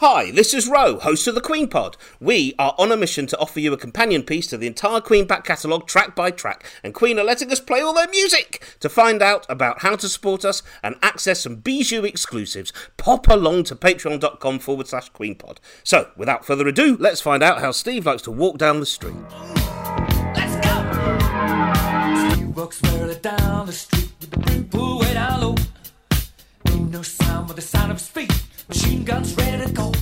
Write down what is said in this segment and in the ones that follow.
Hi, this is Ro, host of the Queen Pod. We are on a mission to offer you a companion piece to the entire Queen back catalogue, track by track, and Queen are letting us play all their music. To find out about how to support us and access some Bijou exclusives, pop along to patreon.com forward slash QueenPod. So, without further ado, let's find out how Steve likes to walk down the street. Let's go! He walks down the street guns ready to go.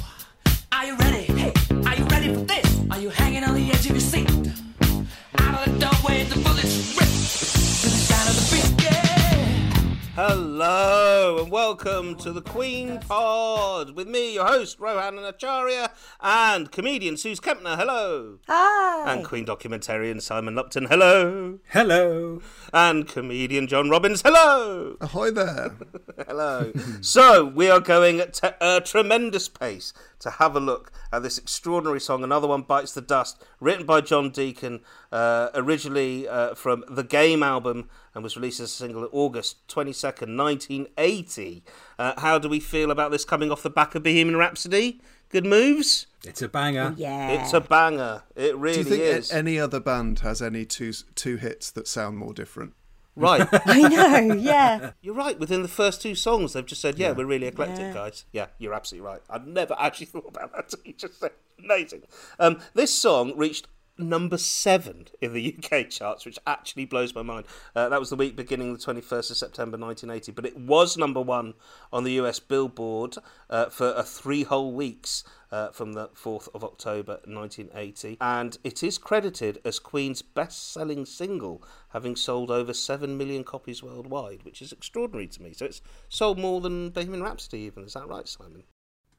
Welcome to the Queen Pod with me, your host, Rohan Acharya, and comedian Sooz Kempner. Hello. Hi. And Queen documentarian Simon Lupton. Hello. Hello. And comedian John Robins. Hello. Ahoy there. Hello. so we are going at te- a tremendous pace to have a look at this extraordinary song. Another one bites the dust, written by John Deacon, uh, originally uh, from the Game album, and was released as a single in August twenty second, nineteen eighty. Uh, how do we feel about this coming off the back of Bohemian Rhapsody? Good moves. It's a banger. Yeah. It's a banger. It really Do you think is. any other band has any two two hits that sound more different? right. I know, yeah. You're right. Within the first two songs, they've just said, "Yeah, we're really eclectic, Yeah. guys." Yeah, you're absolutely right. I'd never actually thought about that. until You just said amazing. Um, this song reached number seven in the UK charts, which actually blows my mind. Uh, that was the week beginning the 21st of September 1980, but it was number one on the US Billboard uh, for uh, three whole weeks. Uh, from the 4th of October 1980, and it is credited as Queen's best selling single, having sold over 7 million copies worldwide, which is extraordinary to me. So it's sold more than Bohemian Rhapsody, even. Is that right, Simon?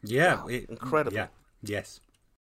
Yeah. Wow, it- incredible. Yeah. Yes.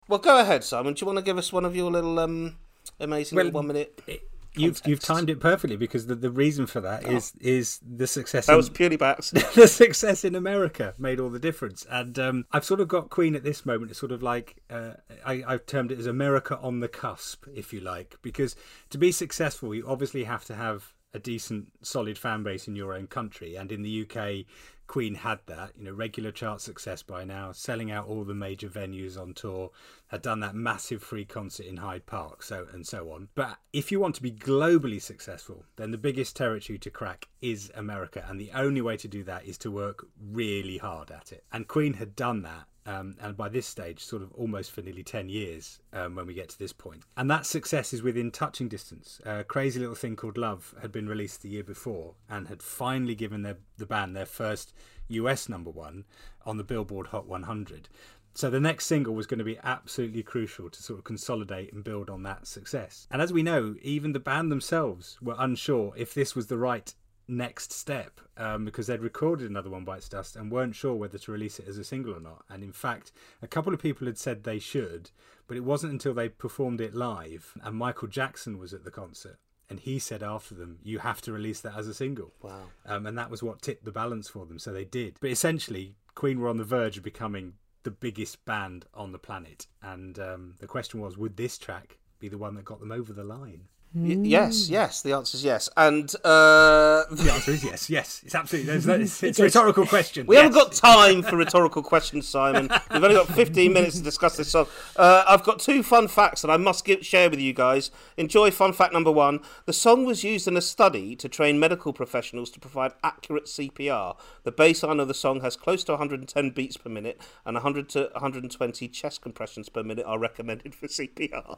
Well, go ahead, Simon. Do you want to give us one of your little um, amazing Well, little one minute? It- You've you've timed it perfectly because the, the reason for that is is the success. That in- was purely by the success in America made all the difference. And um, I've sort of got Queen at this moment. It's sort of like uh, I, I've termed it as America on the cusp, if you like, because to be successful, you obviously have to have a decent, solid fan base in your own country. And in the UK, Queen had that. You know, regular chart success by now, selling out all the major venues on tour, had done that massive free concert in Hyde Park, so and so on. But if you want to be globally successful, then the biggest territory to crack is America, and the only way to do that is to work really hard at it. And Queen had done that. Um, and by this stage, sort of almost for nearly 10 years um, when we get to this point. And that success is within touching distance. A crazy little thing called Love had been released the year before and had finally given their, the band their first US number one on the Billboard Hot 100. So the next single was going to be absolutely crucial to sort of consolidate and build on that success. And as we know, even the band themselves were unsure if this was the right next step um, because they'd recorded another one bites dust and weren't sure whether to release it as a single or not. And in fact a couple of people had said they should but it wasn't until they performed it live and michael jackson was at the concert and he said after them you have to release that as a single. Wow. um, and that was what tipped the balance for them so they did. But essentially queen were on the verge of becoming the biggest band on the planet. And um, the question was would this track be the one that got them over the line Y- yes, yes. The answer is yes. And uh, The answer is yes, yes. It's absolutely. There's, it's, it's a rhetorical question. we haven't got time for rhetorical questions, Simon. We've only got 15 minutes to discuss this song. Uh, I've got two fun facts that I must give, share with you guys. Enjoy fun fact number one. The song was used in a study to train medical professionals to provide accurate CPR. The baseline of the song has close to 110 beats per minute, and 100 to 120 chest compressions per minute are recommended for CPR.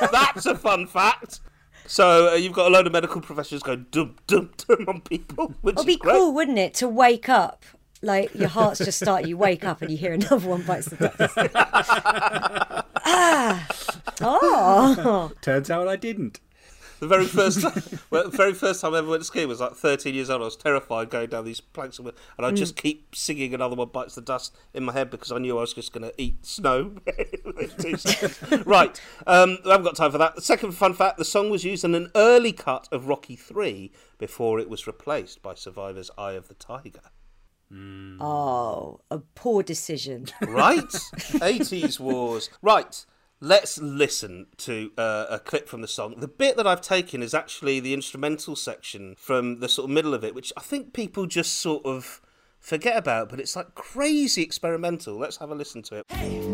That's a fun fact. So uh, you've got a load of medical professionals going dum dum dum on people, which It'd is be great. cool, wouldn't it, to wake up like your heart's just started, you wake up and you hear another one bites the dust. ah, oh, Turns out I didn't. The very first, well, the very first time I ever went to skiing was like 13 years old. I was terrified going down these planks, of and I Mm. just keep singing "Another One Bites the Dust" in my head because I knew I was just going to eat snow. in two seconds. right, um, I haven't got time for that. The second fun fact: the song was used in an early cut of Rocky Three before it was replaced by Survivor's "Eye of the Tiger." oh, a poor decision. Right, 80s wars. Right. Let's listen to uh, a clip from the song. The bit that I've taken is actually the instrumental section from the sort of middle of it, which I think people just sort of forget about, but it's like crazy experimental. Let's have a listen to it. Gonna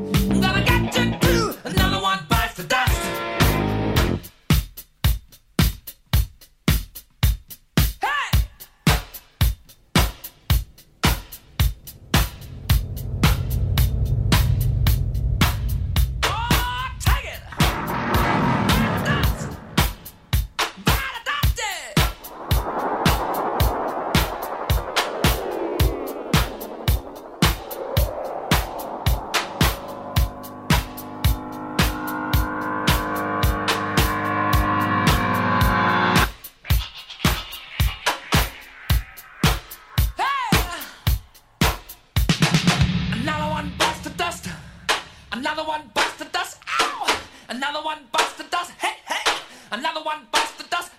Another one the dust. Ow! Another one the dust. Hey, hey! Another one the dust.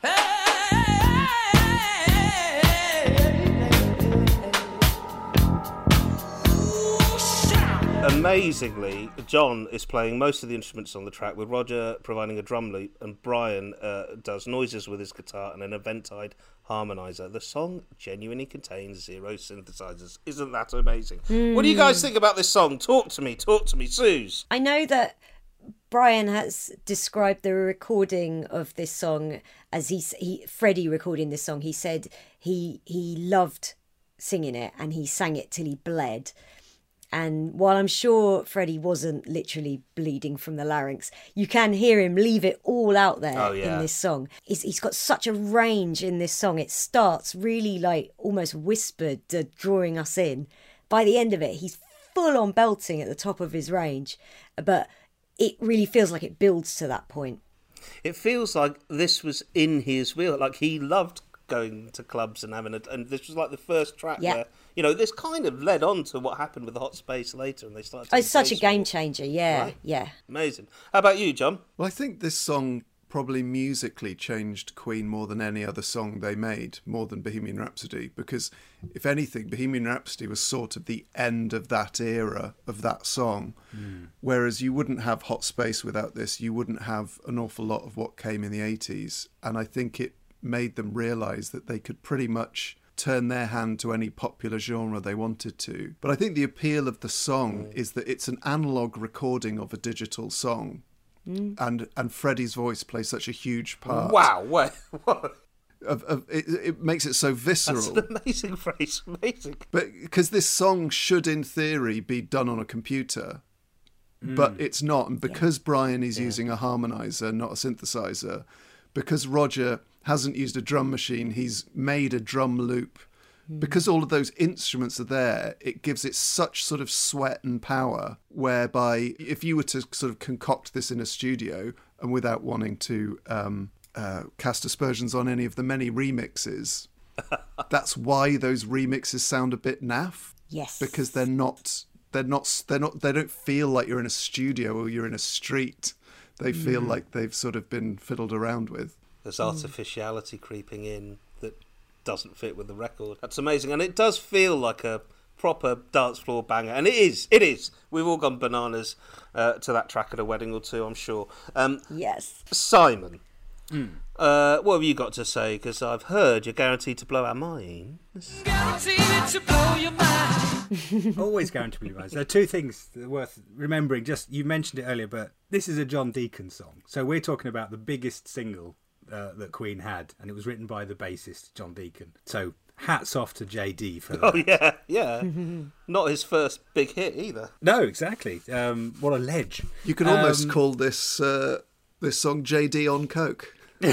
Amazingly, John is playing most of the instruments on the track, with Roger providing a drum loop, and Brian uh, does noises with his guitar and an Eventide harmonizer. The song genuinely contains zero synthesizers. Isn't that amazing? What do you guys hmm. think about this song? Talk to me, talk to me, Sooz. I know that Brian has described the recording of this song as he, he Freddie recording this song. He said he he loved singing it and he sang it till he bled. And while I'm sure Freddie wasn't literally bleeding from the larynx, you can hear him leave it all out there Oh, yeah. in this song. He's, he's got such a range in this song. It starts really like almost whispered, uh, drawing us in. By the end of it, he's full on belting at the top of his range, but it really feels like it builds to that point. It feels like this was in his wheel. Like he loved going to clubs and having a. And this was like the first track Yeah. where you know this kind of led on to what happened with the hot space later, and they started. Oh, it's such a game changer. Yeah, Right. yeah. Amazing. How about you, John? Well, I think this song probably musically changed Queen more than any other song they made, more than Bohemian Rhapsody, because if anything, Bohemian Rhapsody was sort of the end of that era of that song. Hmm. Whereas you wouldn't have Hot Space without this, you wouldn't have an awful lot of what came in the 80s. And I think it made them realize that they could pretty much turn their hand to any popular genre they wanted to. But I think the appeal of the song is that it's an analog recording of a digital song. Mm. And and Freddie's voice plays such a huge part. Wow, what? what? Of, of, it, it makes it so visceral. That's an amazing phrase. Amazing. But because this song should, in theory, be done on a computer, but mm. it's not. And because Brian is using a harmonizer, not a synthesizer, because Roger hasn't used a drum machine, he's made a drum loop. Because all of those instruments are there, it gives it such sort of sweat and power. Whereby, if you were to sort of concoct this in a studio, and without wanting to um, uh, cast aspersions on any of the many remixes, that's why those remixes sound a bit naff Yes. because they're not they're not they're not they don't feel like you're in a studio or you're in a street they feel like they've sort of been fiddled around with There's artificiality creeping in that doesn't fit with the record. That's amazing, and it does feel like a proper dance floor banger, and it is. It is. We've all gone bananas uh, to that track at a wedding or two, I'm sure. Um, Yes. Simon, Uh, what have you got to say? Because I've heard you're guaranteed to blow our minds. Guaranteed to blow your mind. Always guaranteed to be right. There are two things that are worth remembering. Just you mentioned it earlier, but this is a John Deacon song. So we're talking about the biggest single uh, that Queen had, and it was written by the bassist John Deacon. So hats off to JD for that. Oh yeah, yeah. Not his first big hit either. No, exactly. Um, what a ledge. You could almost Um, call this uh, this song JD on Coke.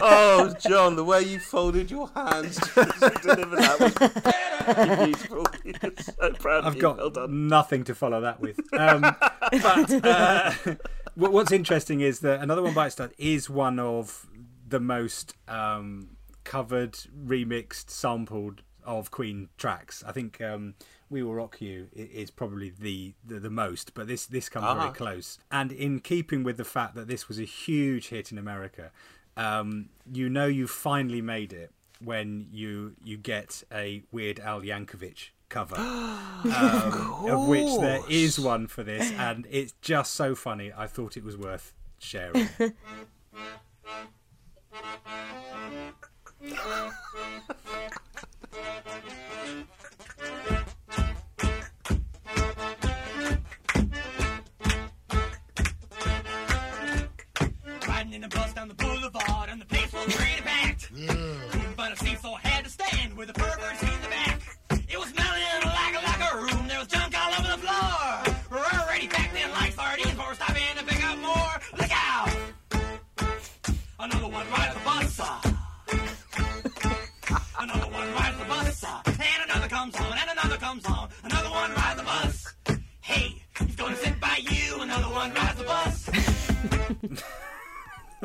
Oh, John, the way you folded your hands to deliver that was beautiful. so proud of I've you. got well done. nothing to follow that with. Um, but uh, what- what's interesting is that another one bites dust is one of the most um, covered, remixed, sampled of Queen tracks. I think um, "We Will Rock You" is probably the the, the most, but this this comes Ah. very close. And in keeping with the fact that this was a huge hit in America, um, you know you finally made it when you you get a Weird Al Yankovic cover um, of which there is one for this, and it's just so funny. I thought it was worth sharing. Riding in the bus down the boulevard and the place was pretty packed. Couldn't find a seat, so I had to stand with the perverts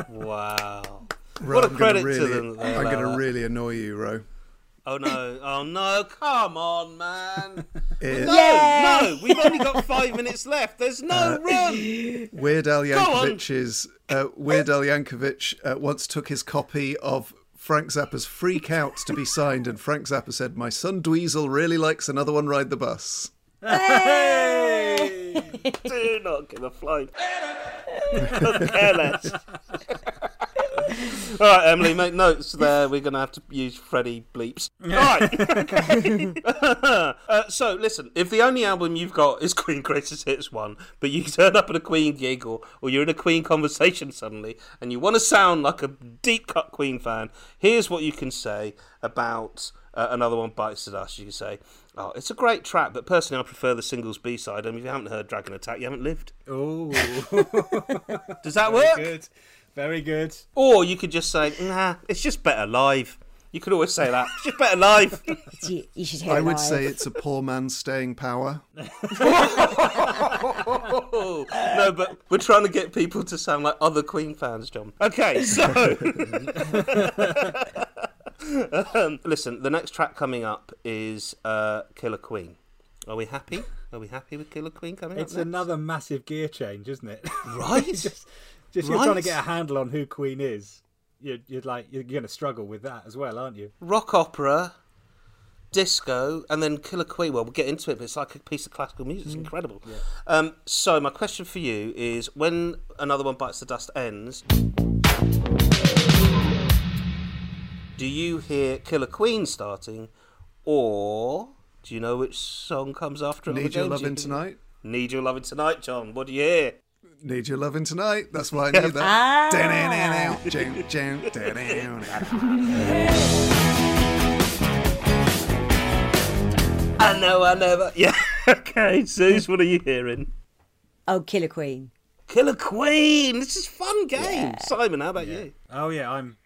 Wow. Ro, What a I'm gonna credit to them there, I'm going to really annoy you, Ro. Oh no! Oh no! Come on, man! It- No, Yeah. no! We've only got five minutes left. There's no room. Weird Al. Yankovic's uh, Weird Al Yankovic uh, once took his copy of Frank Zappa's Freak Out to be signed, and Frank Zappa said, "My son Dweezil really likes another one ride the bus." Do not give a flying. Care less. All right, Emily, make notes there. We're going to have to use Freddie bleeps. All right. uh, so, listen, if the only album you've got is Queen Greatest Hits 1, but you turn up at a Queen gig or, or you're in a Queen conversation suddenly and you want to sound like a deep cut Queen fan, here's what you can say about uh, another one bites the dust. You can say, "Oh, it's a great track, but personally, I prefer the singles B side." And if you haven't heard Dragon Attack, you haven't lived. Oh, Does that work? good, very good. Or you could just say, "Nah, it's just better live." You could always say that. It's just better live. You, you should hear I it would live. say it's a poor man's staying power. no, but we're trying to get people to sound like other Queen fans, John. Okay, so um, listen. The next track coming up is uh, Killer Queen. Are we happy? Are we happy with Killer Queen coming It's up? next? another massive gear change, isn't it? Right? just, just you're trying to get a handle on who Queen is. You're, you're like you're going to struggle with that as well, aren't you? rock opera, disco, and then Killer Queen. Well, we'll get into it, but it's like a piece of classical music. It's incredible. Um, so, my question for you is when another one bites the dust ends, do you hear Killer Queen starting, or do you know which song comes after it? the Need your James loving Eaton? tonight. Need your loving tonight, John. What do you hear? Need your loving tonight. That's why I knew that. Ah. Jam, jam. I know, I never. Yeah. okay, Sooz, what are you hearing? Oh, Killer Queen. Killer Queen. This is fun game. Simon, how about you? Oh yeah, I'm.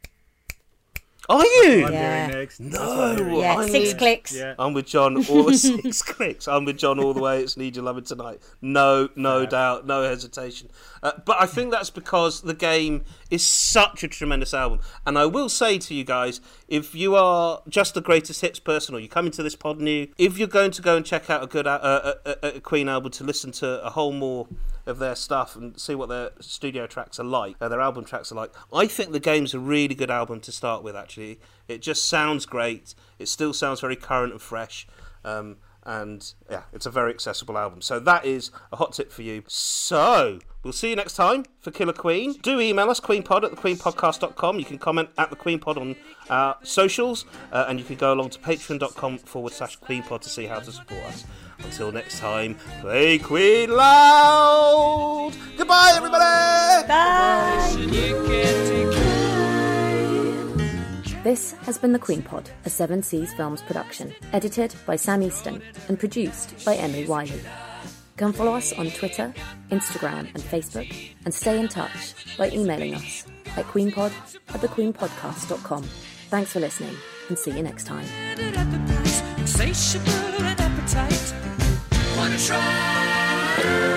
Are you? I'm Yeah. next. No. Yeah, I six need- clicks. Yeah. I'm with John. All six clicks. I'm with John all the way. It's Need Your Loving Tonight. No, no doubt, no hesitation. Uh, but I think that's because the game is such a tremendous album. And I will say to you guys, if you are just the greatest hits person, or you come into this pod new, if you're going to go and check out a good uh, uh, uh, uh, Queen album to listen to a whole more of their stuff and see what their studio tracks are like, uh, their album tracks are like, I think the game's a really good album to start with. Actually, it just sounds great. It still sounds very current and fresh. Um, and yeah, it's a very accessible album. So that is a hot tip for you. So we'll see you next time for Killer Queen. Do email us, queenpod at thequeenpodcast.com. You can comment at the queenpod on our socials, uh, and you can go along to patreon.com forward slash queenpod to see how to support us. Until next time, play Queen loud! Goodbye, everybody! Bye. This has been The Queen Pod, a Seven Seas Films production, edited by Sam Easton and produced by Emily Wiley. Come follow us on Twitter, Instagram, and Facebook, and stay in touch by emailing us at queenpod at thequeenpodcast.com. Thanks for listening, and see you next time wanna try.